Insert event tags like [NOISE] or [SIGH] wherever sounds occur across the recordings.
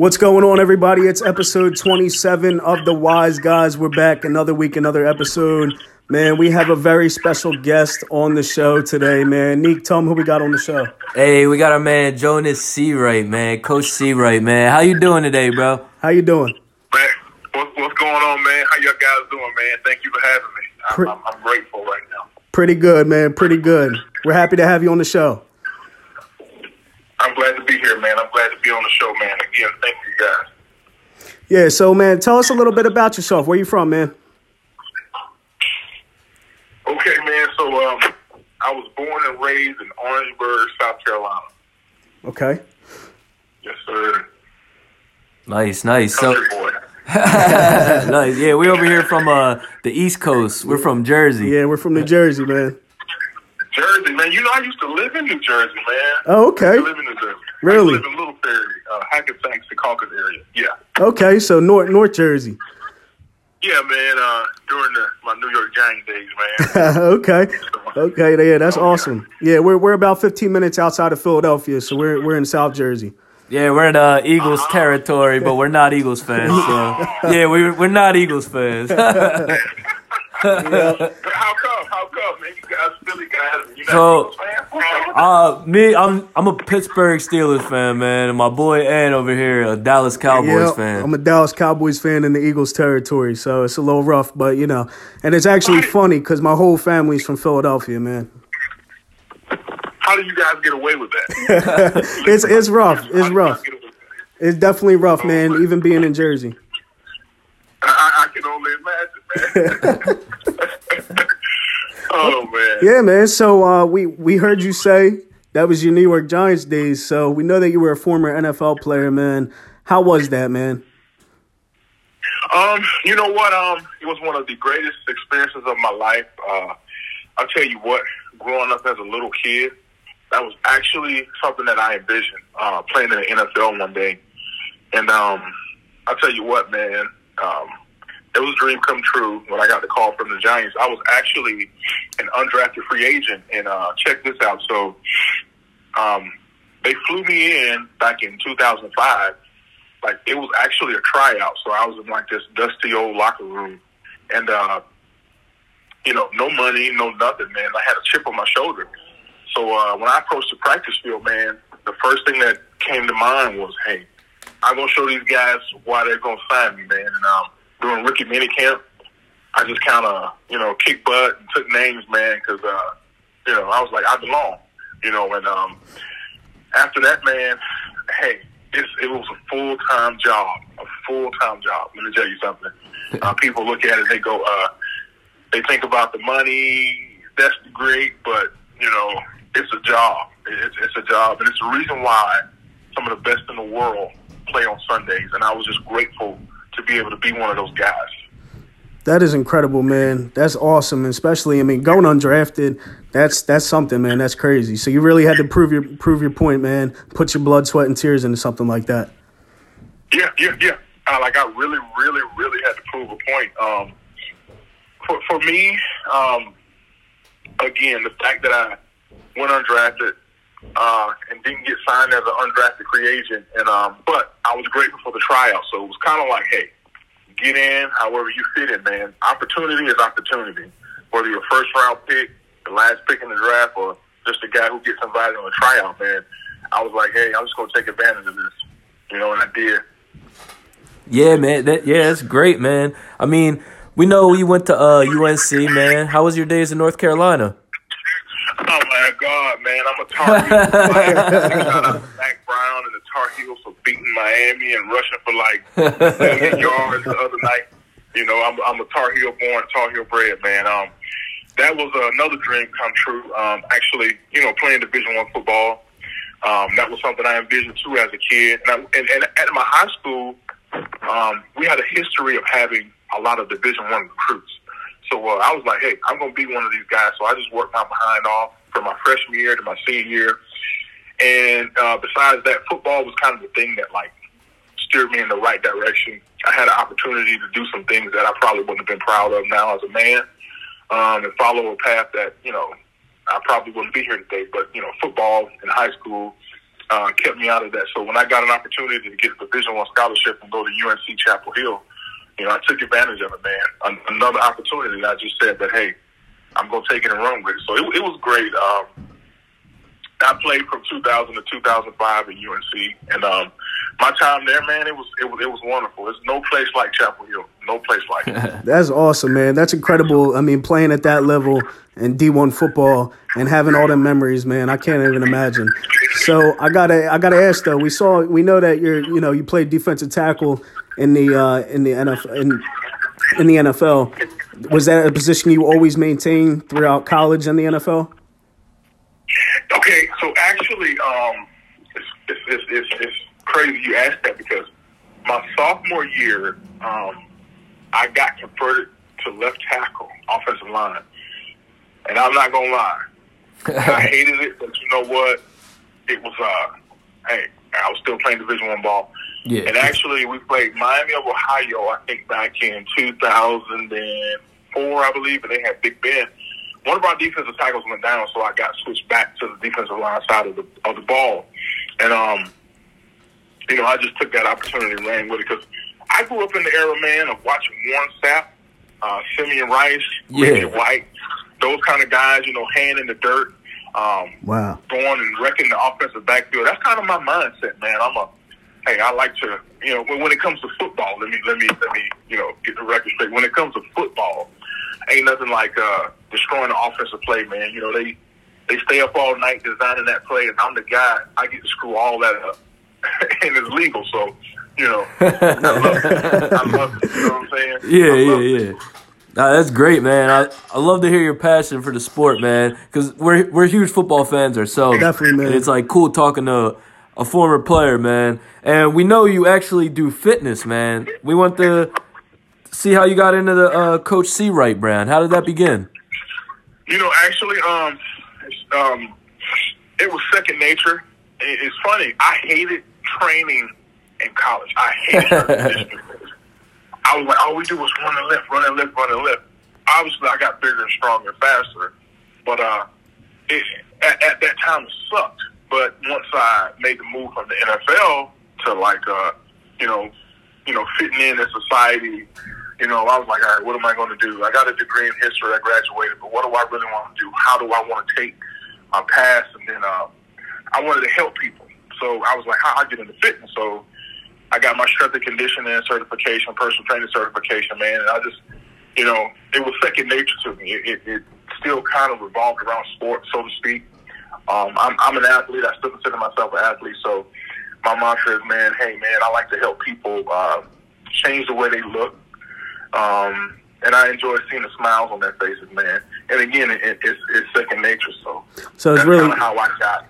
What's going on, everybody? It's episode 27 of The Wise Guys. We're back another week, another episode. Man, we have a very special guest on the show today, man. Neek, tell them who we got on the show. Hey, we got our man Jonas Seawright, man. Coach Seawright, man. How you doing today, bro? How you doing? Man, what's, what's going on, man? How y'all guys doing, man? Thank you for having me. I'm, Pre- I'm, I'm grateful right now. Pretty good, man. Pretty good. We're happy to have you on the show. I'm glad to be here, man. I'm glad to be on the show, man. Again, thank you guys. Yeah, so, man, tell us a little bit about yourself. Where you from, man? Okay, man. So, um, I was born and raised in Orangeburg, South Carolina. Okay. Yes, sir. Nice, nice. So, boy. [LAUGHS] nice. Yeah, we over here from uh the East Coast. We're from Jersey. Yeah, we're from New Jersey, man. Jersey, man. You know, I used to live in New Jersey, man. Oh, okay. I live in New Jersey. Really? I live in Little Ferry, uh, Hackensack, Secaucus area. Yeah. Okay, so North North Jersey. Yeah, man. Uh, during the, my New York Giants days, man. [LAUGHS] okay. Okay, yeah, that's awesome. Yeah, we're we're about 15 minutes outside of Philadelphia, so we're we're in South Jersey. Yeah, we're in uh, Eagles territory, but we're not Eagles fans. So [LAUGHS] yeah, we we're not Eagles fans. [LAUGHS] How come? How man? You guys, Philly guys, you So, not uh, me, I'm I'm a Pittsburgh Steelers fan, man, and my boy Ed over here, a Dallas Cowboys Yeah, fan. I'm a Dallas Cowboys fan in the Eagles territory, so it's a little rough, but you know, and it's actually funny because my whole family's from Philadelphia, man. How do you guys get away with that? [LAUGHS] [LAUGHS] It's it's rough. It's rough. guys get away with that? It's definitely rough, man. Even being in Jersey. I, I, I can only imagine, man. [LAUGHS] oh man. Yeah, man. So uh, we we heard you say that was your New York Giants days. So we know that you were a former NFL player, man. How was that, man? Um, you know what? Um, it was one of the greatest experiences of my life. Uh, I'll tell you what. Growing up as a little kid, that was actually something that I envisioned uh, playing in the NFL one day. And um, I'll tell you what, man. Um, it was a dream come true when I got the call from the Giants. I was actually an undrafted free agent, and uh, check this out. So, um, they flew me in back in 2005 like it was actually a tryout. So I was in like this dusty old locker room, and uh, you know, no money, no nothing, man. I had a chip on my shoulder. So uh, when I approached the practice field, man, the first thing that came to mind was, hey, I'm gonna show these guys why they're gonna sign me, man. And um, during rookie minicamp, I just kind of, you know, kicked butt and took names, man, because uh, you know, I was like, I belong, you know, and um, after that, man, hey, it's, it was a full time job, a full time job. Let me tell you something. [LAUGHS] Uh, people look at it, they go, uh, they think about the money. That's great, but you know, it's a job. It's, it's a job, and it's the reason why some of the best in the world play on Sundays. And I was just grateful to be able to be one of those guys. That is incredible, man. That's awesome, especially I mean going undrafted. That's that's something, man. That's crazy. So you really had to prove your prove your point, man. Put your blood, sweat, and tears into something like that. Yeah, yeah, yeah. Uh, like I really, really, really had to prove a point. Um, for for me, um, again, the fact that I went undrafted uh, and didn't get signed as an undrafted free agent, and um, but I was grateful for the tryout. So it was kind of like, hey, get in however you fit in, man. Opportunity is opportunity. Whether you're a first round pick, the last pick in the draft, or just a guy who gets invited on a tryout, man. I was like, hey, I'm just gonna take advantage of this, you know, and I did. yeah, man. That yeah, that's great, man. I mean, we know you went to uh, UNC, man. How was your days in North Carolina? Oh my God, man! I'm a Tar Heel. Shout out to Mack Brown and the Tar Heels for beating Miami and rushing for like million yards the other night. You know, I'm, I'm a Tar Heel born, Tar Heel bred, man. Um, that was another dream come true. Um, actually, you know, playing Division One football. Um, that was something I envisioned too as a kid. And, I, and, and at my high school, um, we had a history of having a lot of Division One recruits. So uh, I was like, hey, I'm going to be one of these guys. So I just worked my behind off from my freshman year to my senior year. And uh, besides that, football was kind of the thing that like steered me in the right direction. I had an opportunity to do some things that I probably wouldn't have been proud of now as a man, um, and follow a path that you know I probably wouldn't be here today. But you know, football in high school uh, kept me out of that. So when I got an opportunity to get a Division One scholarship and go to UNC Chapel Hill, you know, I took advantage of it, man. An- another opportunity. That I just said that, hey, I'm gonna take it and run with it. So it, it was great. Um, I played from 2000 to 2005 at UNC, and um, my time there, man, it was it was it was wonderful. There's no place like Chapel Hill. No place like it. [LAUGHS] That's awesome, man. That's incredible. I mean, playing at that level in D1 football and having all the memories, man, I can't even imagine. So I gotta, I gotta ask though. We saw, we know that you're, you know, you played defensive tackle in the uh, in the NFL. In, in the NFL, was that a position you always maintained throughout college and the NFL? Okay, so actually, um, it's, it's, it's, it's, it's crazy you asked that because my sophomore year, um, I got converted to left tackle, offensive line, and I'm not gonna lie, [LAUGHS] I hated it, but you know what? It was uh, hey, I was still playing Division One ball, Yeah. and actually we played Miami of Ohio, I think back in 2004, I believe, and they had Big Ben. One of our defensive tackles went down, so I got switched back to the defensive line side of the of the ball, and um, you know, I just took that opportunity and ran with it because I grew up in the era, man, of watching Warren Sapp, uh, Simeon Rice, Yeah. Reggie White, those kind of guys, you know, hand in the dirt, um, Wow. going and wrecking the offensive backfield. That's kind of my mindset, man. I'm a, hey, I like to, you know, when, when it comes to football, let me, let me, let me, you know, get the record straight. When it comes to football, ain't nothing like uh, destroying the offensive play, man. You know, they they stay up all night designing that play, and I'm the guy. I get to screw all that up, [LAUGHS] and it's legal. So, you know, I love it. I love it. You know what I'm saying? Yeah, I yeah, it. yeah. Nah, that's great, man. I, I love to hear your passion for the sport, man. Because we're we're huge football fans ourselves. Definitely, man. And it's like cool talking to a former player, man. And we know you actually do fitness, man. We want to see how you got into the uh, Coach Seawright brand. How did that begin? You know, actually, um, um, it was second nature. It's funny. I hated training in college. I hated [LAUGHS] it. I was like, all we do was run and lift, run and lift, run and lift. Obviously, I got bigger and stronger faster, but uh, it, at, at that time it sucked. But once I made the move from the NFL to like, uh, you know, you know, fitting in in society, you know, I was like, all right, what am I going to do? I got a degree in history. I graduated, but what do I really want to do? How do I want to take my past? And then uh, I wanted to help people. So I was like, how I get into fitness? So I got my strength and conditioning certification, personal training certification, man. And I just, you know, it was second nature to me. It, it, it still kind of revolved around sports, so to speak. Um, I'm, I'm an athlete. I still consider myself an athlete. So my mantra is, man, hey, man, I like to help people uh, change the way they look. Um, and I enjoy seeing the smiles on their faces, man. And again, it, it's, it's second nature. So, So it's really how I got.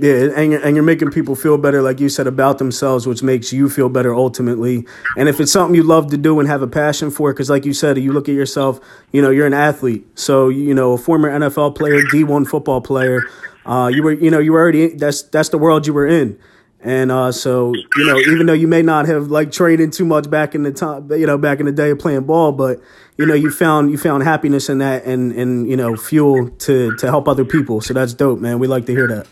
Yeah, and you're, and you're making people feel better, like you said, about themselves, which makes you feel better ultimately. And if it's something you love to do and have a passion for, because like you said, you look at yourself, you know, you're an athlete. So you know, a former NFL player, D1 football player, uh, you were, you know, you were already that's that's the world you were in. And uh, so you know, even though you may not have like training too much back in the time, you know, back in the day of playing ball, but you know, you found you found happiness in that, and and you know, fuel to to help other people. So that's dope, man. We like to hear that.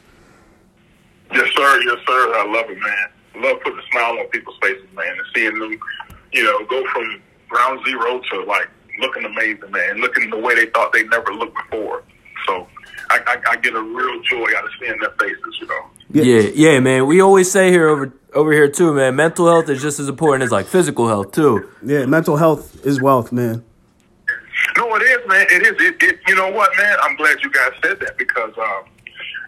Yes, sir. Yes, sir. I love it, man. Love putting a smile on people's faces, man, and seeing them, you know, go from ground zero to like looking amazing, man, looking the way they thought they never looked before. So I, I, I get a real joy out of seeing their faces, you know. Yeah. Yeah, yeah, man. We always say here over over here too, man. Mental health is just as important as like physical health too. Yeah, mental health is wealth, man. No, it is, man. It is. It, it. You know what, man? I'm glad you guys said that because, um,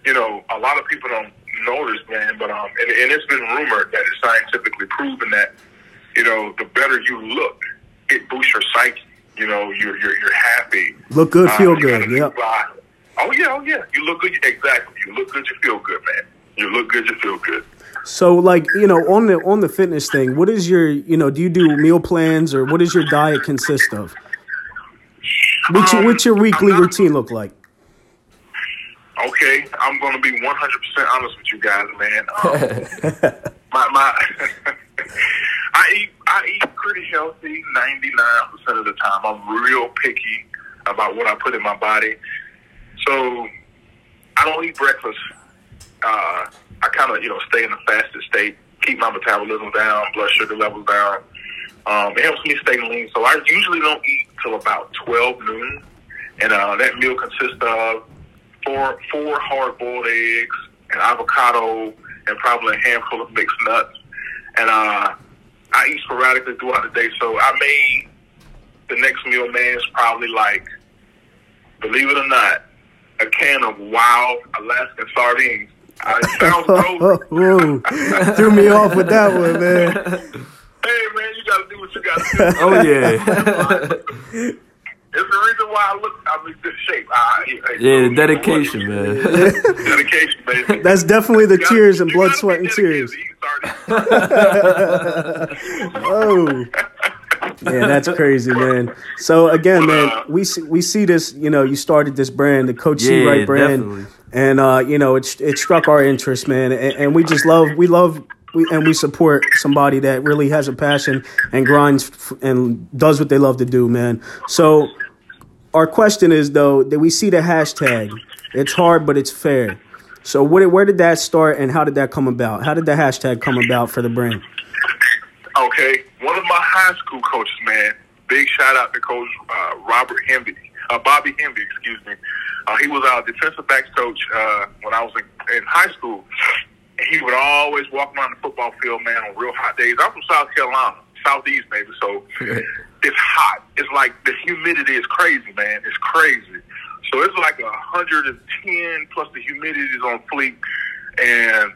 you know, a lot of people don't this, man. But um, and, and it's been rumored that it's scientifically proven that, you know, the better you look, it boosts your psyche. You know, you're you're, you're happy. Look good, Uh, feel got good. Yep. Oh yeah, oh yeah. You look good. Exactly. You look good. You feel good, man. You look good. You feel good. So, like you know, on the on the fitness thing, what is your you know? Do you do meal plans or what does your diet consist of? What's your, Um, what's your weekly not- routine look like? Okay, I'm going to be 100% honest with you guys, man. Um, [LAUGHS] my my, [LAUGHS] I eat I eat pretty healthy 99% of the time. I'm real picky about what I put in my body, so I don't eat breakfast. Uh, I kind of you know stay in a fasted state, keep my metabolism down, blood sugar levels down. Um, it helps me stay lean. So I usually don't eat till about twelve noon, and uh, that meal consists of four four hard boiled eggs, an avocado, and probably a handful of mixed nuts. And uh, I eat sporadically throughout the day. So I made the next meal, man, is probably like, believe it or not, a can of wild Alaskan sardines. Uh, it sounds [LAUGHS] gross. Threw me off with that one, man. hey, man, you got to do what you got to do. Oh yeah. [LAUGHS] It's the reason why I look, I'm in good shape. I, I, yeah, the dedication, man. [LAUGHS] dedication, baby. [LAUGHS] That's definitely the You gotta- tears and blood, sweat, and tears. [LAUGHS] to eating sardines. Oh, yeah, that's crazy, man. So again, man, we see, we see this. You know, you started this brand, the Coach C Yeah, Right brand, definitely. and uh, you know, it it struck our interest, man, and, and we just love we love. We, and we support somebody that really has a passion and grinds f- and does what they love to do, man. So, our question is though that we see the hashtag. It's hard, but it's fair. So, where, where did that start, and how did that come about? How did the hashtag come about for the brand? Okay, one of my high school coaches, man. Big shout out to Coach uh, Robert Hemby, uh, Bobby Hemby, excuse me. Uh, he was our defensive backs coach uh, when I was in, in high school. He would always walk around the football field, man, on real hot days. I'm from South Carolina, southeast, baby. So [LAUGHS] it's hot. It's like the humidity is crazy, man. It's crazy. So it's like 110 plus the humidity is on fleek, and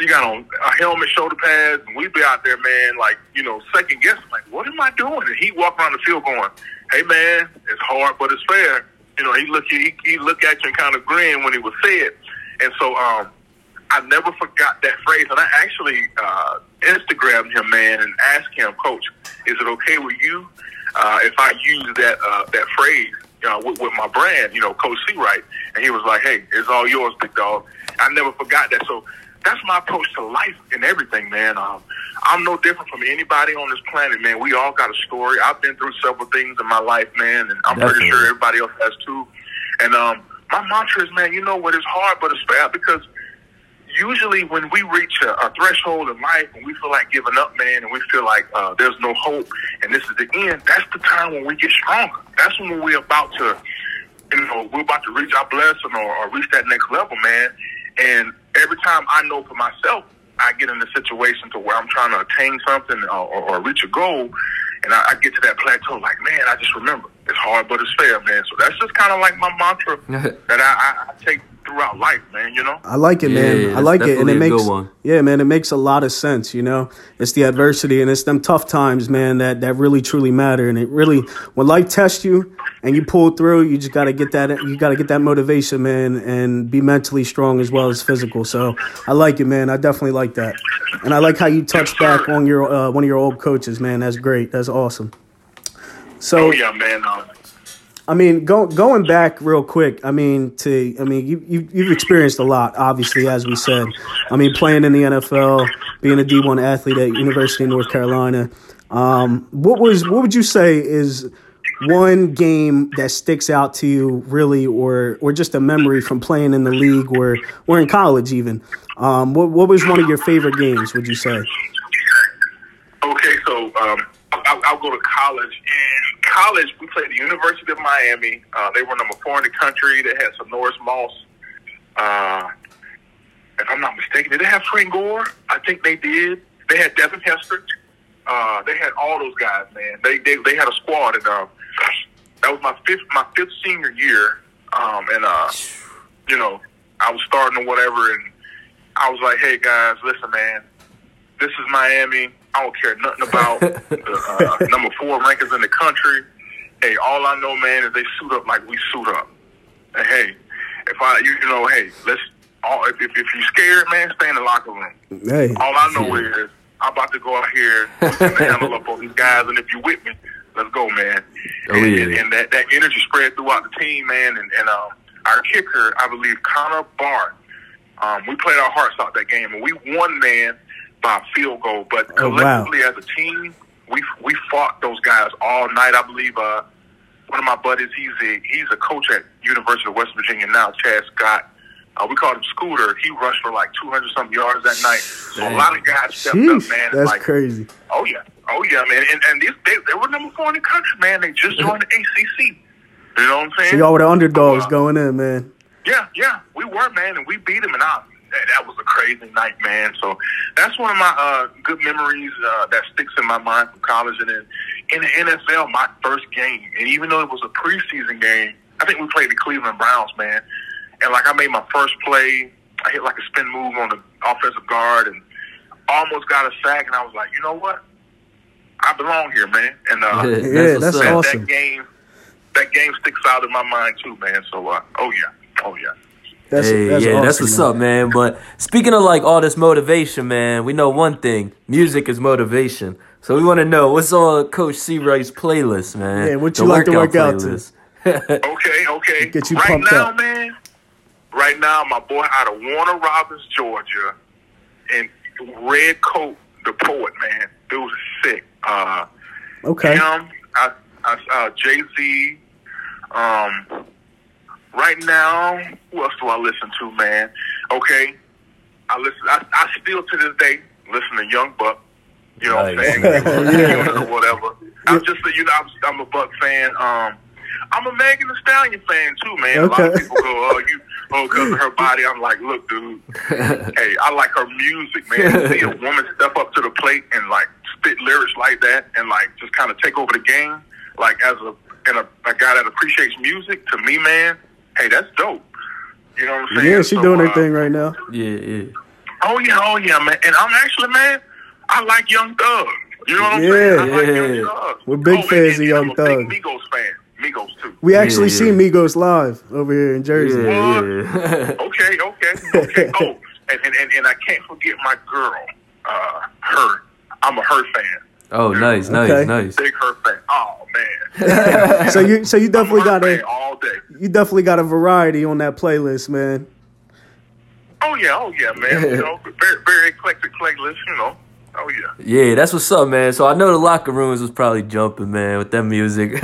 you got on a helmet, shoulder pads, and we'd be out there, man, like, you know, second guessing, like, what am I doing? And he walk around the field going, hey, man, it's hard, but it's fair. You know, he look he, he look at you and kind of grin when he was said. And so um, I never forgot that phrase. And I actually uh, Instagrammed him, man, and asked him, Coach, is it okay with you uh, if I use that uh, that phrase know, with, with my brand, you know, Coach Seawright? And he was like, hey, it's all yours, big dog. I never forgot that. So that's my approach to life and everything, man. Um, I'm no different from anybody on this planet, man. We all got a story. I've been through several things in my life, man, and I'm Definitely. pretty sure everybody else has too. And um, my mantra is, man, you know what? It's hard, but it's fair because usually when we reach a, a threshold in life and we feel like giving up, man, and we feel like uh, there's no hope and this is the end, that's the time when we get stronger. That's when we're about to, you know, we're about to reach our blessing or, or reach that next level, man. And every time I know for myself, I get in a situation to where I'm trying to attain something or, or, or reach a goal, and I, I get to that plateau, like, man, I just remember it's hard, but it's fair, man. So that's just kind of like my mantra [LAUGHS] that I, I, I take throughout life, man. You know. I like it, Yeah, man. I like it, and it makes yeah, man. It makes a lot of sense. You know, it's the adversity and it's them tough times, man. That that really truly matter, and it really when life tests you and you pull through, you just got to get that you got to get that motivation, man, and be mentally strong as well as physical. So I like it, man. I definitely like that, and I like how you touched back on your uh, one of your old coaches, man. That's great. That's awesome. So Oh yeah, man. Um, I mean, go, going back real quick. I mean, to I mean, you, you you've experienced a lot, obviously, as we said. I mean, playing in the NFL, being a D one athlete at University of North Carolina. Um, what was what would you say is one game that sticks out to you, really, or or just a memory from playing in the league or or in college, even? Um, what what was one of your favorite games? Would you say? Okay, so um, I'll, I'll go to college. In college, we played the University of Miami. Uh, they were number four in the country. They had Sinorice Moss. Uh, if I'm not mistaken, did they have Frank Gore? I think they did. They had Devin Hester. Uh, they had all those guys, man. They they, they had a squad, and um, that was my fifth my fifth senior year. Um, and uh, you know, I was starting or whatever, and I was like, "Hey guys, listen, man, this is Miami. I don't care nothing about the [LAUGHS] uh, number four rankings in the country. Hey, all I know, man, is they suit up like we suit up. And hey, if I, you, you know, hey, let's all if, if, if you're scared, man, stay in the locker room. Hey, All I know is I'm about to go out here and handle up on these guys, and if you're with me, let's go, man. Oh, and, yeah. and, and that that energy spread throughout the team, man. And, and um, our kicker, I believe, Connor Barth. Um, we played our hearts out that game, and we won, man, by a field goal. But Oh, wow. collectively as a team, we we fought those guys all night. I believe uh, one of my buddies, he's a he's a coach at University of West Virginia now, Chad Scott. Uh, we called him Scooter. He rushed for like 200 some yards that night. So a lot of guys stepped Sheesh, up, man. that's like, crazy. Oh yeah, oh yeah, man. And and these, they they were number four in the country, man. They just joined the ACC. You know what I'm saying? So y'all were the underdogs Uh, going in, man. Yeah, yeah, we were, man, and we beat them. and I, that, that was a crazy night, man. So that's one of my uh, good memories uh, that sticks in my mind from college. And then in the NFL, my first game, and even though it was a preseason game, I think we played the Cleveland Browns, man. And like I made my first play, I hit like a spin move on the offensive guard, and almost got a sack. And I was like, you know what? I belong here, man. And uh, That's Yeah, what's that's that, awesome. that game, that game sticks out in my mind too, man. So, uh, oh yeah, oh yeah. That's, hey, that's yeah, awesome, that's what's man. up, man. But speaking of like all this motivation, man, we know one thing: music is motivation. So we want to know what's on Coach Seawright's playlist, man. Yeah, what The you like to work out to? [LAUGHS] Okay, okay. Get you right pumped now, up. man. Right now, my boy out of Warner Robins, Georgia, and Red Coat, the poet, man. Dude is sick. Uh, Okay. him, I, I, uh, Jay Z. Um, right now, who else do I listen to, man? Okay, I listen. I, I still to this day listen to Young Buck. You know what I'm saying? [LAUGHS] Yeah. whatever. I'm just a, you know I'm, I'm a Buck fan. Um, I'm a Megan Thee Stallion fan too, man. A lot of people go, oh you, oh because of her body. I'm like, look, dude. [LAUGHS] hey, I like her music, man. To See a woman step up to the plate and like spit lyrics like that, and like just kind of take over the game, like as a and a, a guy that appreciates music. To me, man, hey, that's dope. You know what I'm saying? Yeah, she So, doing her uh, thing right now. Yeah, yeah. Oh yeah, oh yeah, man. And I'm actually, man, I like Young Thug. You know what I'm Yeah. saying? I like Yeah. Young Thug. We're big and- fans of and Young I'm a Thug. Big Migos fan. Migos too. We actually yeah. seen Migos live over here in Jersey. Yeah, yeah. Okay, okay, okay. [LAUGHS] oh, and, and, and, and I can't forget my girl, uh, her. I'm a her fan. Oh, nice, nice, Okay. nice. Big her fan. Oh man. [LAUGHS] [LAUGHS] So you so you definitely I'm got a all day. you definitely got a variety on that playlist, man. Oh yeah, oh yeah, man. You know, [LAUGHS] very very eclectic playlist. You know. Oh yeah. Yeah, that's what's up, man. So I know the locker rooms was probably jumping, man, with that music.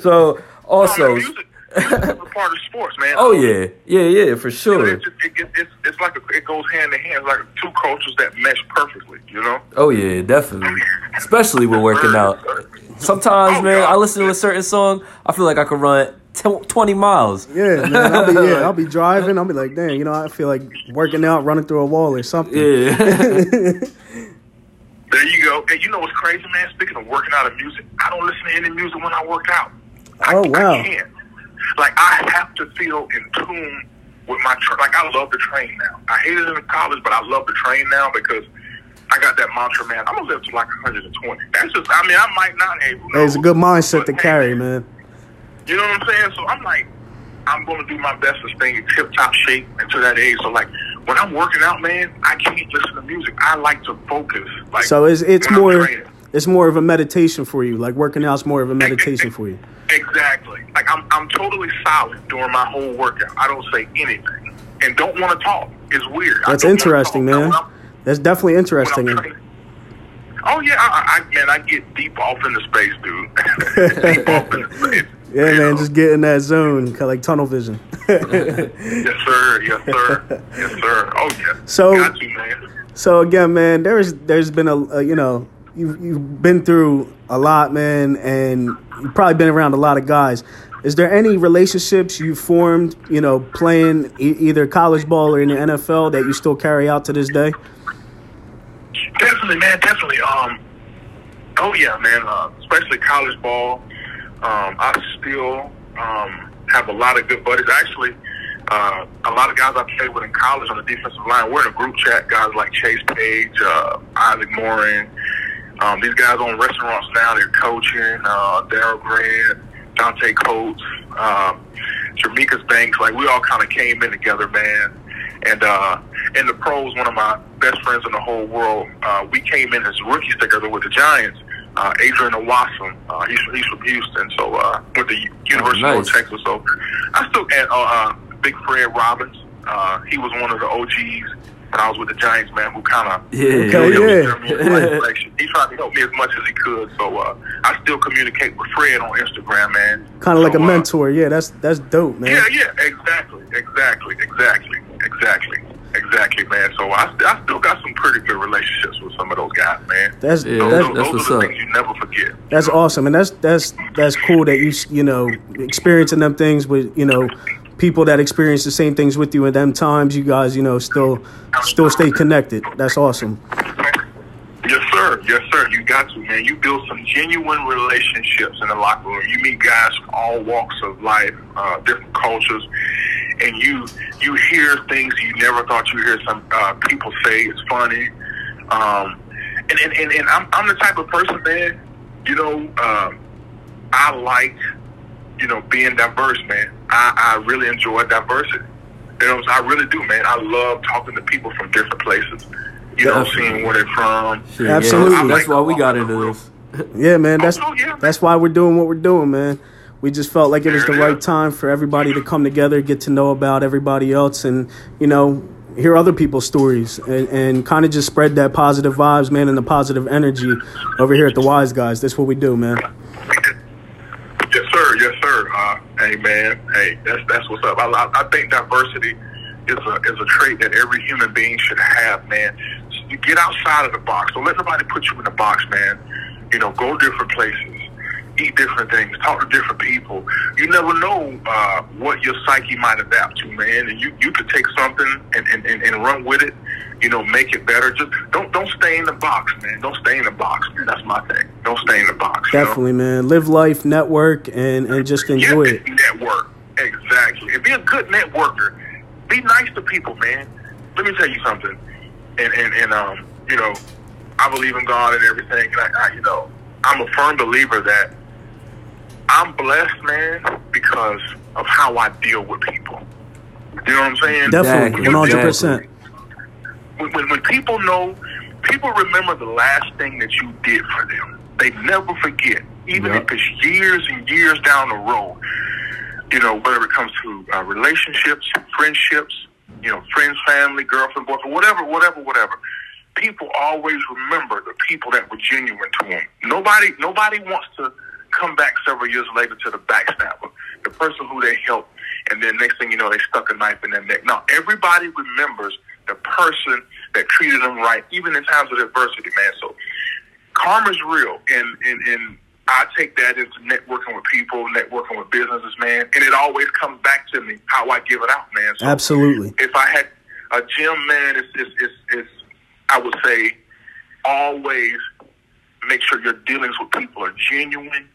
so Oh, also, man, music, music is a part of sports, man. oh yeah, yeah, yeah, for You know, sure. It, just, it, it, it's, it's like a, it goes hand in hand, like two cultures that mesh perfectly. You know. Oh yeah, definitely. Especially with working out. Sometimes, Oh, man, God. I listen to a certain song, I feel like I could run t- 20 miles. Yeah, man. I'll be yeah, [LAUGHS] I'll be driving. I'll be like, dang, you know, I feel like working out, running through a wall or something. Yeah. [LAUGHS] There you go. And you know what's crazy, man? Speaking of working out and music, I don't listen to any music when I work out. I, Oh, wow. I can't. Like I have to feel in tune with my tra- like I love the train now. I hated it in college, but I love the train now because I got that mantra, man. I'm gonna live to like 120. That's just. I mean, I might not. Who Hey, it's a good mindset to carry, man. You know what I'm saying? So I'm like, I'm gonna do my best to stay in tip top shape until that age. So like, when I'm working out, man, I can't listen to music. I like to focus. Like, So it's it's more. It's more of a meditation for you. Like working out. out's more of a meditation for you. Exactly. Like I'm, I'm totally silent during my whole workout. I don't say anything and don't want to talk. It's weird. That's interesting, man. That's definitely interesting. Oh yeah, I, I, man, I get deep off in the space, dude. [LAUGHS] deep off into space. [LAUGHS] Yeah, man, know? just get in that zone, like tunnel vision. [LAUGHS] yes, sir. Yes, sir. Yes, sir. Oh yeah. So- got you, man. So again, man, there's there's been a, a you know you've you've been through a lot, man, and you've probably been around a lot of guys. Is there any relationships you formed, you know, playing e- either college ball or in the NFL that you still carry out to this day? Definitely, man. Definitely. Um. Oh yeah, man. Uh, especially college ball. Um, I still um, have a lot of good buddies. Actually, uh, a lot of guys I played with in college on the defensive line. We're in a group chat. Guys like Chase Page, uh, Isaac Morin. Um, these guys own restaurants now. They're coaching. Uh, Daryl Grant, Dante Coates, um, Jamaica's Banks. Like we all kind of came in together, man. And uh, in the pros, one of my best friends in the whole world, uh, we came in as rookies together with the Giants. Uh, Adrian Awasom, uh, he's, he's from Houston, so uh, with the University nice. of Texas. So I still and uh, uh, Big Fred Robbins. Uh, he was one of the OGs when I was with the Giants, man. Who kind of Yeah, Okay, yeah. yeah. he tried to help me as much as he could. So uh, I still communicate with Fred on Instagram, man. Kind of like So, a uh, mentor. Yeah, that's that's dope, man. yeah, yeah, exactly, exactly, exactly. exactly, exactly, man. So I, I still got some pretty good relationships with some of those guys, man. That's Yeah, those, that's, those, that's those what's are the up. things you never forget. that's awesome, and that's that's that's cool that you you know experiencing them things with you know people that experience the same things with you at them times. You guys, you know, still still stay connected. That's awesome. Yes, sir. Yes, sir. You got to, man. You build some genuine relationships in the locker room. You meet guys from all walks of life, uh, different cultures, and you you hear things you never thought you'd hear some uh, people say. It's funny, um, and, and, and and I'm I'm the type of person, man. You know, um, I like you know being diverse, man. I, I really enjoy diversity. You know, I really do, man. I love talking to people from different places. You know, Definitely. seeing where they're from. Shit, Absolutely. Yeah, that's why we got into this. [LAUGHS] Yeah, man. That's Oh, yeah. that's why we're doing what we're doing, man. We just felt like it was the right time for everybody to come together, get to know about everybody else, and you know, hear other people's stories, and, and kind of just spread that positive vibes, man, and the positive energy over here at the Wise Guys. That's what we do, man. Yes, sir. Yes, sir. Uh, hey, man. Hey, that's that's what's up. I, I, think diversity is a is a trait that every human being should have, man. You get outside of the box. Don't let nobody put you in the box, man. You know, go different places, eat different things, talk to different people. You never know uh, what your psyche might adapt to, man. And you you could take something and, and, and, and run with it. You know, make it better. Just don't don't stay in the box, man. Don't stay in the box, man. That's my thing. Don't stay in the box. you know? Definitely, man. Live life, network, and and just enjoy yeah, it. Network. Exactly. And be a good networker. Be nice to people, man. Let me tell you something. And and, and um, you know, I believe in God and everything. And I, I you know, I'm a firm believer that I'm blessed, man, because of how I deal with people. You know what I'm saying? Definitely, one hundred percent. when, when, when people know, people remember the last thing that you did for them. They never forget, even Yep. if it's years and years down the road. You know, whether it comes to uh, relationships, friendships, you know, friends, family, girlfriend, boyfriend, whatever, whatever, whatever. People always remember the people that were genuine to them. Nobody, nobody wants to come back several years later to the backstabber, the person who they helped, and then next thing you know, they stuck a knife in their neck. Now, everybody remembers the person that treated them right, even in times of adversity, man. So, karma's real, and and and I take that into networking with people, networking with businesses, man, and it always comes back to me how I give it out, man. So Absolutely. if I had a gym, man, it's, it's, it's, it's I would say always make sure your dealings with people are genuine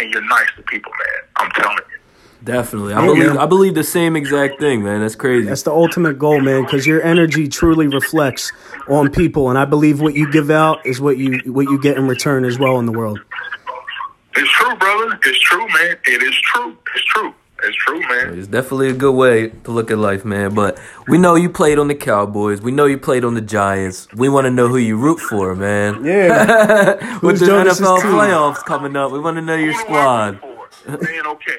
and you're nice to people, man. I'm telling you. Definitely, I believe. I believe the same exact thing, man. That's crazy. That's the ultimate goal, man, because your energy truly reflects on people, and I believe what you give out is what you what you get in return as well in the world. It's true, brother. It's true, man. It is true. It's true. It's true, man. It's definitely a good way to look at life, man. But we know you played on the Cowboys. We know you played on the Giants. We want to know who you root for, man. Yeah, [LAUGHS] With Who's the Jonas's NFL playoffs coming up, we want to know your Who squad. Man, okay.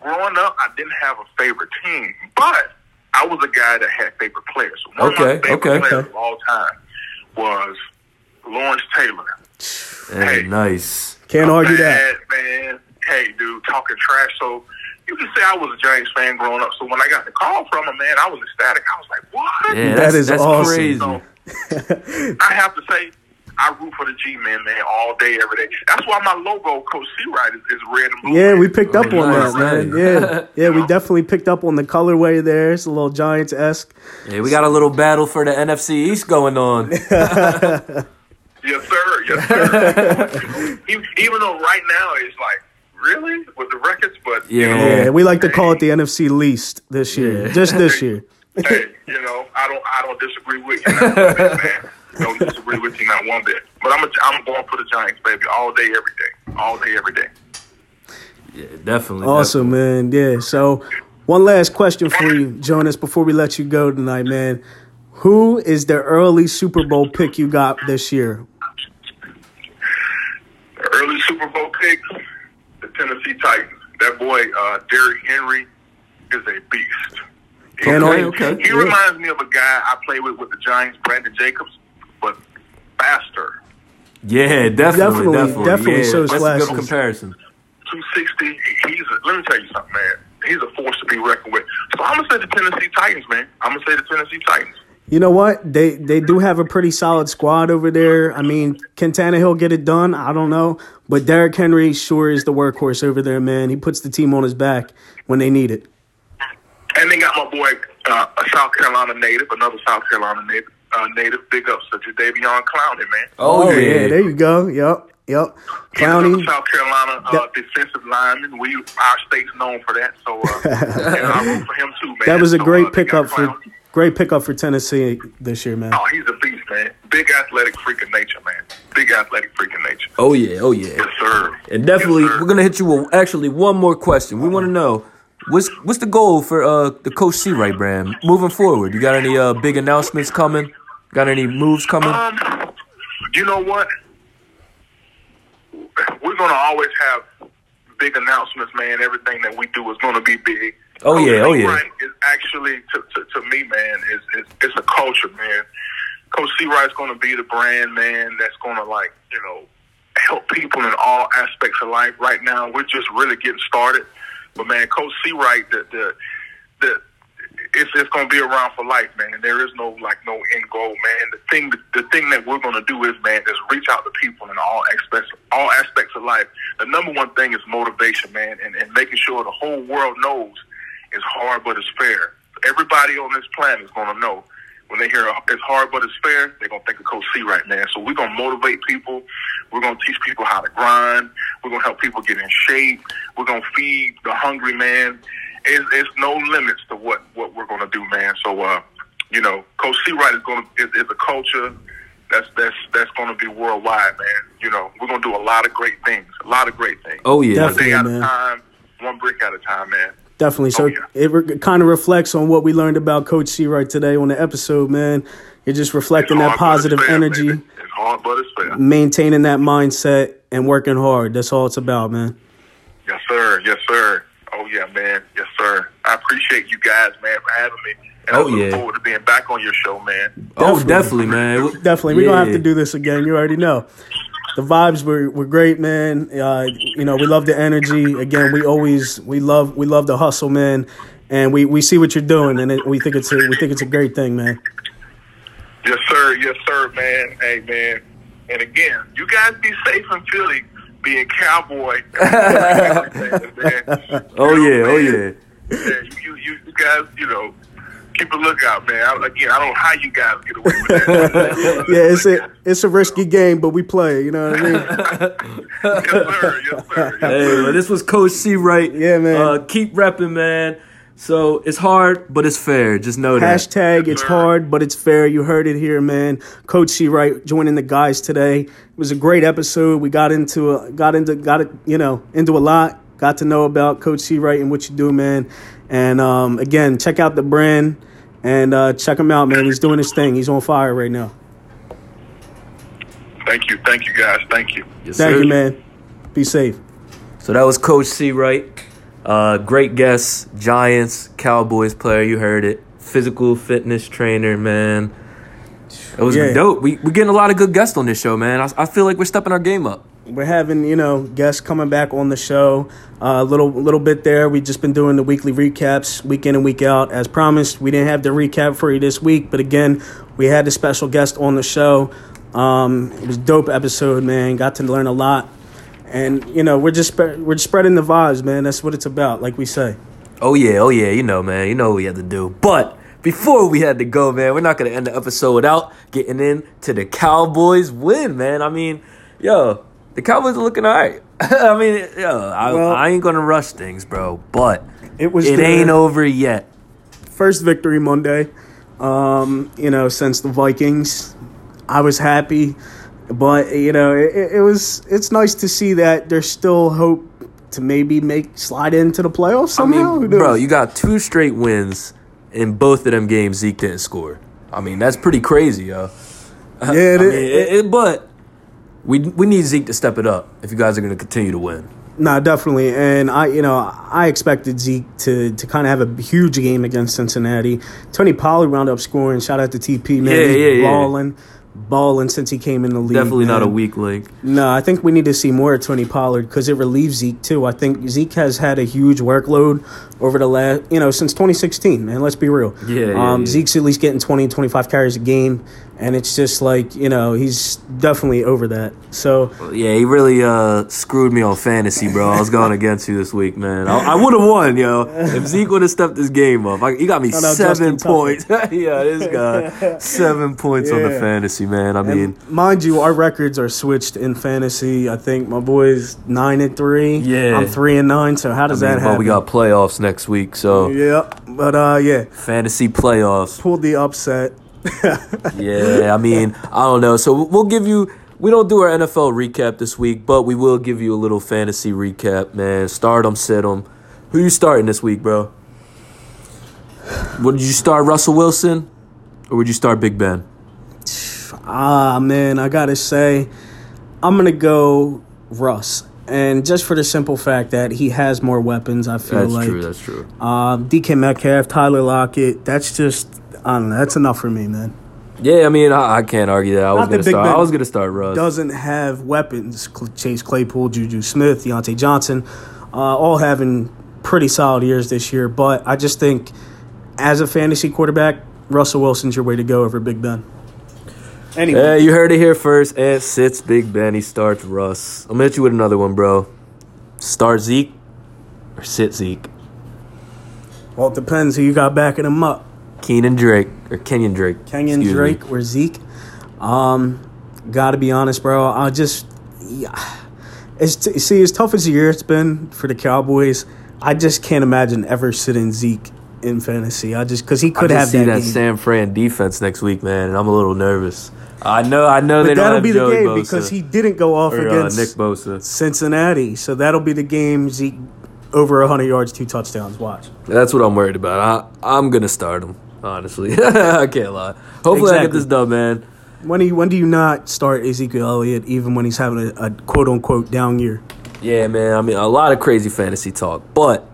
Growing up, I didn't have a favorite team, but I was a guy that had favorite players. So one Okay, of my favorite okay. players of all time was Lawrence Taylor. Hey, Hey. nice. can't argue that. Man. Hey, dude, talking trash. So you can say I was a Giants fan growing up. So when I got the call from him, man, I was ecstatic. I was like, what? Yeah, That that's, that's awesome. crazy. So I have to say, I root for the G men, man, all day, every day. That's why my logo, Coach Seawright, is, is red and blue. Yeah, man. we picked up Oh, on nice, that, man. nice. Yeah, [LAUGHS] yeah, we know? definitely picked up on the colorway there. It's a little Giants esque. Yeah, we got a little battle for the NFC East going on. [LAUGHS] Yes, sir. Yes, sir. [LAUGHS] even, even though right now it's like, really? With the records? But, you Yeah. know, Yeah, we like to call it the NFC least this year, Yeah. just this year. hey, you know, I don't, I don't disagree with you not bit, man. [LAUGHS] Don't disagree with you not one bit. But I'm, a, I'm going for the Giants, baby, all day, every day, all day, every day. Yeah, definitely. Awesome, man. Yeah. So, one last question for you, Jonas, before we let you go tonight, man. Who is the early Super Bowl pick you got this year? The early Super Bowl pick, the Tennessee Titans. That boy, uh, Derrick Henry, is a beast. Can't Okay, okay. He Yeah. reminds me of a guy I played with with the Giants, Brandon Jacobs, but faster. Yeah, definitely, Definitely- definitely, definitely yeah, shows That's a good comparison. 260. He's a, let me tell you something, man. he's a force to be reckoned with. So I'm gonna say the Tennessee Titans, man. I'm gonna say the Tennessee Titans. You know what? They they do have a pretty solid squad over there. I mean, can Tannehill get it done? I don't know, but Derrick Henry sure is the workhorse over there, man. He puts the team on his back when they need it. And they got my boy, uh, a South Carolina native, another South Carolina native. Uh, native big ups to Jadeveon Clowney, man. Oh, yeah. there you go. Yep, yep. Clowney. South Carolina uh, That- defensive lineman. We our state's known for that, so uh, [LAUGHS] and I root for him too, man. That was a So, great uh, pickup for Clowney. Great pickup for Tennessee this year, man. Oh, he's a beast, man. Big athletic freak of nature, man. Big athletic freak of nature. Oh yeah, oh yeah. Yes, sir. And definitely, Yes, sir. we're gonna hit you with actually one more question. We want to know what's what's the goal for uh the Coach Seawright brand moving forward. You got any uh big announcements coming? Got any moves coming? Um, you know what? We're gonna always have big announcements, man. Everything that we do is gonna be big. Oh, yeah, oh, yeah. Is actually to, to, to me, man, is, is it's a culture, man. Coach Seawright's gonna be the brand, man. That's gonna like you know help people in all aspects of life. Right now, we're just really getting started. But man, Coach Seawright, the the the it's it's gonna be around for life, man. There is no like no end goal, man. The thing the thing that we're gonna do is, man, is reach out to people in all aspects all aspects of life. The number one thing is motivation, man, and, and making sure the whole world knows it's hard but it's fair. Everybody on this planet is gonna know. When they hear it's hard but it's fair, they're gonna think of Coach C right now. So we're gonna motivate people. We're gonna teach people how to grind. We're gonna help people get in shape. We're gonna feed the hungry man. It's, it's no limits to what what we're gonna do, man. So uh, you know, Coach Seawright is gonna is, is a culture that's that's that's gonna be worldwide, man. You know, we're gonna do a lot of great things. A lot of great things. oh yeah, Definitely. One day at man. a time, one brick at a time, man. Definitely. So Oh, yeah. it re- kind of reflects on what we learned about Coach Seawright today on the episode, man. You're just reflecting It's that hard, but it's positive fair, energy, baby. It's hard, but it's fair. maintaining that mindset, and working hard. That's all it's about, man. Yes, sir. Yes, sir. Oh yeah, man. Yes, sir. I appreciate you guys, man, for having me. And Oh, I look yeah. forward to being back on your show, man. oh Definitely. definitely, man. Definitely. We're going to have to do this again. You already know. The vibes were, were great, man. Uh, you know, we love the energy. Again, we always we love we love the hustle, man. And we, we see what you're doing, and it, we think it's a we think it's a great thing, man. Yes, sir. Yes, sir, man. Hey, man. And again, you guys be safe in Philly, being cowboy. [LAUGHS] [LAUGHS] Oh yeah, oh yeah. Yeah, you, you, you guys, you know, keep a lookout, man. I, again, I don't know how you guys get away with that. [LAUGHS] Yeah, it's a it's a risky game, but we play. You know what I mean? [LAUGHS] yes, sir. Yes, sir. Yes, Hey, sir. well, this was Coach Seawright. Yeah, man. Uh, keep repping, man. So it's hard, but it's fair. Just know that. Hashtag it's hard, but it's fair. You heard it here, man. Coach Seawright joining the guys today. It was a great episode. We got into a, got into got it, you know, into a lot. Got to know about Coach Seawright and what you do, man. And um, again, check out the brand and uh, check him out, man. He's doing his thing. He's on fire right now. Thank you. Thank you, guys. Thank you. Yes, Thank sir. you, man. Be safe. So that was Coach Seawright. Uh, great guest, Giants, Cowboys player. You heard it. Physical fitness trainer, man. It was Yeah. dope. We we getting a lot of good guests on this show, man. I, I feel like we're stepping our game up. We're having, you know, guests coming back on the show. A little, little bit there. We've just been doing the weekly recaps, week in and week out. As promised, we didn't have the recap for you this week, but again, we had a special guest on the show. Um, it was a dope episode, man. Got to learn a lot, and you know, we're just spe- we're spreading the vibes, man. That's what it's about, like we say. Oh yeah, oh yeah, you know, man, you know what we had to do. But before we had to go, man, we're not gonna end the episode without getting into the Cowboys win, man. I mean, yo, the Cowboys are looking alright. [LAUGHS] I mean, I, Well- I ain't gonna rush things, bro. But It was it ain't over yet. first victory Monday. Um, you know, since the Vikings, I was happy, but you know, it, it was it's nice to see that there's still hope to maybe make slide into the playoffs I somehow. Who mean, bro, you got two straight wins in both of them games. Zeke didn't score. I mean, that's pretty crazy, yo. [LAUGHS] yeah, I mean, it- it, it- but we we need Zeke to step it up if you guys are gonna continue to win. Nah, definitely. And I, you know, I expected Zeke to to kind of have a huge game against Cincinnati. Tony Pollard wound up scoring. Shout out to TP, man. Yeah, yeah, yeah. balling. balling since he came in the league. Definitely not a weak link. No, I think we need to see more of Tony Pollard because it relieves Zeke too. I think Zeke has had a huge workload over the last, you know, since 2016. Man, let's be real. Yeah, yeah, um, yeah. Zeke's at least getting 20, 25 carries a game, and it's just like you know he's definitely over that. So Yeah, he really uh, screwed me on fantasy, bro. I was going against you this week, man. I, I would have won, yo. If Zeke would have stepped this game up, I, he got me seven points. [LAUGHS] yeah, this guy seven points on the fantasy, man. I mean, And mind you, our records are switched in fantasy. I think my boy's nine and three. Yeah. I'm three and nine. So how I does mean, that happen? we got playoffs next week, so yeah, but uh, yeah, fantasy playoffs. pulled the upset. Yeah, I mean, I don't know. So we'll give you. We don't do our NFL recap this week, but we will give you a little fantasy recap, man. Start them, sit them. Who you starting this week, bro? Would you start Russell Wilson, or would you start Big Ben? Ah, man, I gotta say, I'm gonna go Russ, and just for the simple fact that he has more weapons. I feel That's like that's true. That's true. um, DK Metcalf, Tyler Lockett. That's just I don't know. That's enough for me, man. Yeah, I mean, I, I can't argue that. I was Not that gonna Big start. Ben I was gonna start Russ. Doesn't have weapons. Cl- Chase Claypool, Juju Smith, Diontae Johnson, uh, all having pretty solid years this year. But I just think, as a fantasy quarterback, Russell Wilson's your way to go over Big Ben. Anyway. Yeah, you heard it here first. And sits Big Ben. He starts Russ. I'm gonna hit you with another one, bro. Start Zeke or sit Zeke. Well, it depends who you got backing him up. Keenan Drake or Kenyan Drake. Kenyan excuse me. Drake or Zeke. Um, gotta be honest, bro. I just, yeah. It's t- see as tough as the year it's been for the Cowboys. I just can't imagine ever sitting Zeke in fantasy. I just because he could have see that, that. San Fran defense next week, man, and I'm a little nervous. I know, I know they but don't that'll have be the game Bosa because he didn't go off or uh, against Nick Bosa. Cincinnati. So that'll be the game. Zeke over hundred yards, two touchdowns. Watch. That's what I'm worried about. I, I'm gonna start him. Honestly, [LAUGHS] I can't lie. Hopefully, I get this done, man. When do you, when do you not start Ezekiel Elliott even when he's having a, a quote unquote down year? Yeah, man. I mean, a lot of crazy fantasy talk, but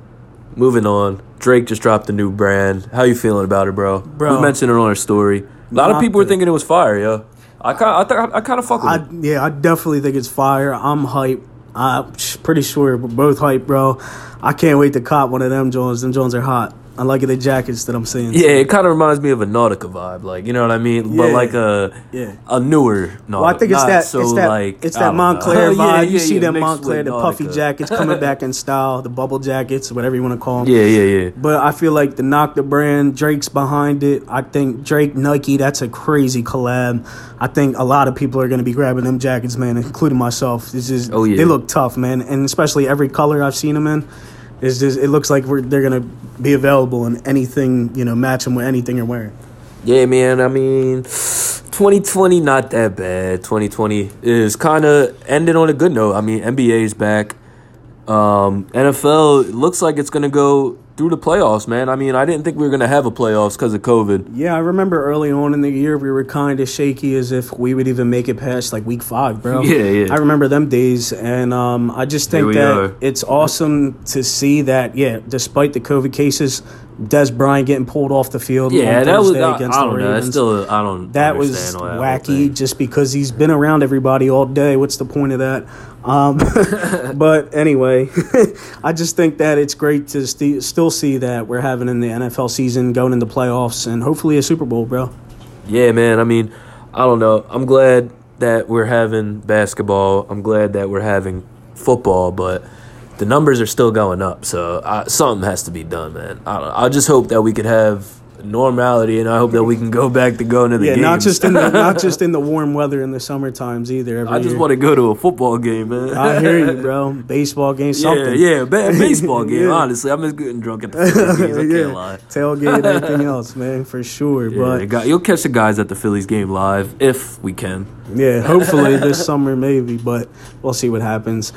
moving on. Drake just dropped a new brand. How you feeling about it, bro? Bro. we mentioned it on our story. A lot of people were thinking it was fire, yo. I kind, I, th- I kind of fuck with I it. yeah, I definitely think it's fire. I'm hype. I'm pretty sure we're both hype, bro. I can't wait to cop one of them Jones. Them Jones are hot. I like the jackets that I'm seeing. Yeah, it kind of reminds me of a Nautica vibe, like you know what I mean, but like a Yeah. a newer Nautica. Well, I think it's that so it's that like it's that. [LAUGHS] Moncler vibe. Yeah, you yeah, see yeah, them Moncler, the puffy jackets coming back in [LAUGHS] style, the bubble jackets, whatever you want to call them. Yeah, yeah, yeah. But I feel like the NOCTA brand, Drake's behind it. I think Drake Nike, that's a crazy collab. I think a lot of people are going to be grabbing them jackets, man, including myself. This is Oh, yeah. they look tough, man, and especially every color I've seen them in. Is just it looks like we're, they're to be available in anything you know matching with anything you're wearing. Yeah, man. I mean, 2020 not that bad. 2020 is kind of ended on a good note. I mean, NBA is back. Um, NFL looks like it's gonna go through the playoffs, man. I mean, I didn't think we were gonna have a playoffs because of COVID. Yeah, I remember early on in the year we were kind of shaky as if we would even make it past like week five, bro. [LAUGHS] Yeah, yeah. I remember them days, and um, I just think that are. it's awesome to see that. Yeah, despite the COVID cases, Dez Bryant getting pulled off the field. Yeah, on that was. I, I against don't the know. That's still. I don't. that was that wacky just because he's been around everybody all day. What's the point of that? Um, [LAUGHS] but anyway, [LAUGHS] I just think that it's great to st- still see that we're having in the NFL season going into playoffs and hopefully a Super Bowl, bro. Yeah, man. I mean, I don't know. I'm glad that we're having basketball. I'm glad that we're having football, but the numbers are still going up. So I, something has to be done, man. I don't, I just hope that we could have normality, and I hope that we can go back to going to the Yeah, games. not just in the not [LAUGHS] just in the warm weather in the summer times either. Every I just year. want to go to a football game, man. I hear you, bro. [LAUGHS] Baseball game, something. yeah, ba- baseball [LAUGHS] game. Yeah. Honestly, I'm just getting drunk at the Phillies games. I yeah, can't lie. tailgate, everything else, man, for sure. Yeah, but you'll catch the guys at the Phillies game live if we can. yeah, hopefully this summer maybe, but we'll see what happens.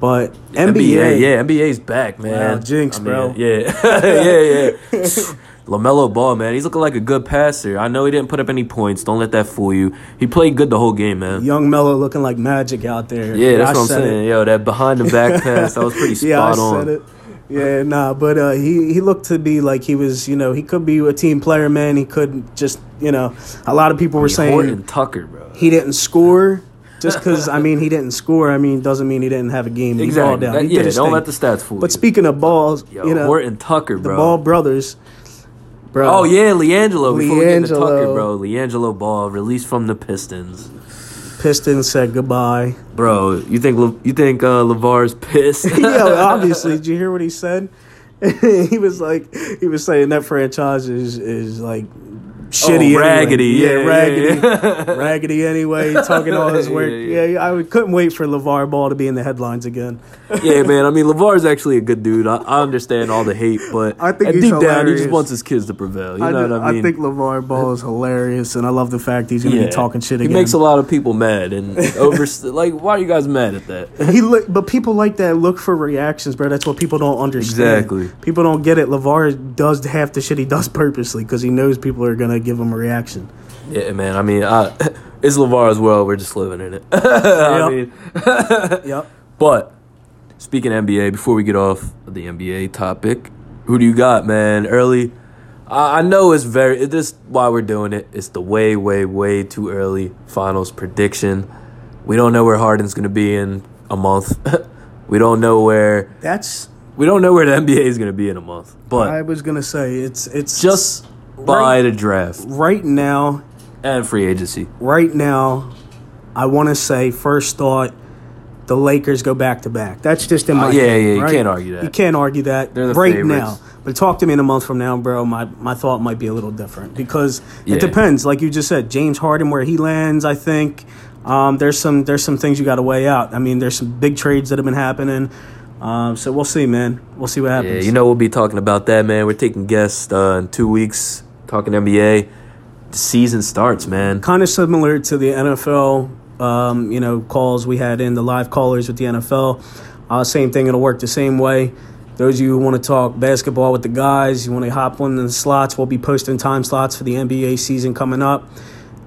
But NBA, NBA, yeah, NBA's back, man. Wow, jinx, I mean, bro. Yeah, yeah, yeah. Lamelo Ball, man, he's looking like a good passer. I know he didn't put up any points. Don't let that fool you. He played good the whole game, man. young Mello looking like magic out there. Yeah, that's I what I'm saying. It. Yo, that behind the back [LAUGHS] pass, that was pretty spot Yeah, I on. said it. Yeah, nah, but uh, he he looked to be like he was, you know, he could be a team player, man. He could just, you know, a lot of people were saying Horton Tucker, bro. he didn't score. [LAUGHS] Just because I mean he didn't score, I mean doesn't mean he didn't have a game. He balled Exactly. That- He yeah, don't thing. let the stats fool you. But you. speaking of balls, Yo, you know, Horton Tucker, the bro. Ball brothers, bro. Oh yeah, LiAngelo. Before we get into. Tucker, bro. LiAngelo Ball released from the Pistons, Pistons said goodbye. bro. You think Le- you think uh, LaVar's pissed? [LAUGHS] yeah, [LAUGHS] obviously. Did you hear what he said? [LAUGHS] he was like, he was saying that franchise is is like shitty, Oh, raggedy, Anyway. yeah, raggedy, yeah, [LAUGHS] raggedy. Anyway, [LAUGHS] talking all his work. Yeah, Yeah, I couldn't wait for LaVar Ball to be in the headlines again. [LAUGHS] yeah, man. I mean, LaVar's actually a good dude. I, I understand all the hate, but I think deep down, he just wants his kids to prevail. You I, know do- what I mean? I think LaVar Ball is hilarious, and I love the fact he's going to Yeah. be talking shit again. He makes a lot of people mad and over. like, why are you guys mad at that? He look, but people like that look for reactions, bro. That's what people don't understand. Exactly. People don't get it. LaVar does half the shit he does purposely because he knows people are gonna give him a reaction. Yeah, man. I mean, I, [LAUGHS] it's LaVar's world. We're just living in it. [LAUGHS] I mean, [LAUGHS] Yep. but speaking NBA, before we get off the NBA topic, who do you got, man? Early. I I know it's very. It, this why we're doing it. It's the way, way, way too early finals prediction. We don't know where Harden's going to be in a month. we don't know where. That's We don't know where the NBA is going to be in a month. But I was gonna say. It's it's just by Right. the draft right now. and free agency. Right now, I want to say first thought. The Lakers go back to back. That's just in my Uh, yeah, head, yeah, you right? can't argue that. You can't argue that They're the right favorites. now. But talk to me in a month from now, bro. My my thought might be a little different because Yeah. it depends. Like you just said, James Harden, where he lands, I think um, there's some there's some things you got to weigh out. I mean, there's some big trades that have been happening. Um, so we'll see, man. We'll see what Yeah, happens. you know we'll be talking about that, man. We're taking guests uh, in two weeks, talking NBA. The season starts, man. kind of similar to the NFL, um, you know, calls we had in the live callers with the NFL. Uh, same thing, it'll work the same way. Those of you who want to talk basketball with the guys, you want to hop on the slots, we'll be posting time slots for the NBA season coming up.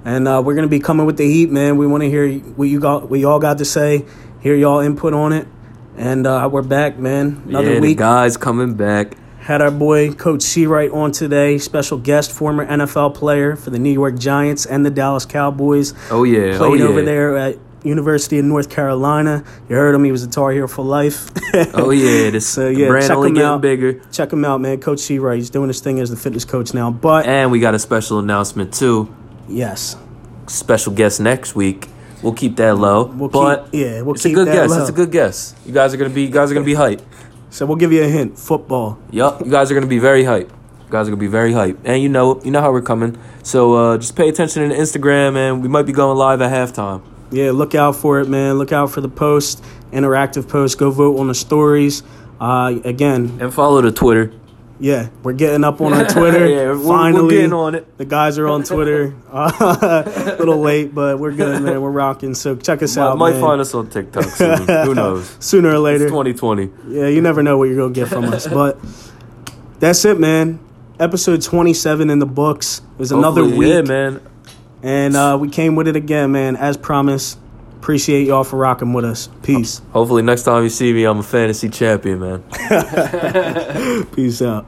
And uh, we're going to be coming with the heat, man. We want to hear what you got, what y'all got to say, hear y'all input on it. And uh, we're back, man. Another yeah, week. the guys coming back. Had our boy Coach Seawright on today, special guest, former NFL player for the New York Giants and the Dallas Cowboys. Oh yeah, oh, Played oh, over yeah. there at University of North Carolina. You heard him; he was a Tar Heel for life. [LAUGHS] Oh yeah, this So, yeah, brand check only him getting out. bigger. Check him out, man. Coach Seawright. He's doing his thing as the fitness coach now. But And we got a special announcement too. yes, Special guest next week. We'll keep that low, We'll keep- but yeah, we'll it's keep a good guess. low. It's a good guess. You guys are gonna be, you guys are gonna be hype. So we'll give you a hint: football. Yup, you guys are gonna be very hype. You guys are gonna be very hype, and you know, you know how we're coming. So uh, just pay attention to Instagram, and we might be going live at halftime. Yeah, look out for it, man. Look out for the post, interactive post. Go vote on the stories. Uh, again, And follow the Twitter. Yeah, we're getting up on our Twitter. [LAUGHS] yeah, we're, Finally, we're getting on it. The guys are on Twitter. [LAUGHS] a little late, but we're good, man. We're rocking. So check us Might, out. might man. find us on TikTok soon. [LAUGHS] Who knows? sooner or later. It's 2020. Yeah, you never know what you're gonna get from us. But that's it, man. Episode 27 in the books. It was another Hopefully- week, Yeah, man. and uh, we came with it again, man. As promised. Appreciate y'all for rocking with us. Peace. Hopefully next time you see me, I'm a fantasy champion, man. [LAUGHS] Peace out.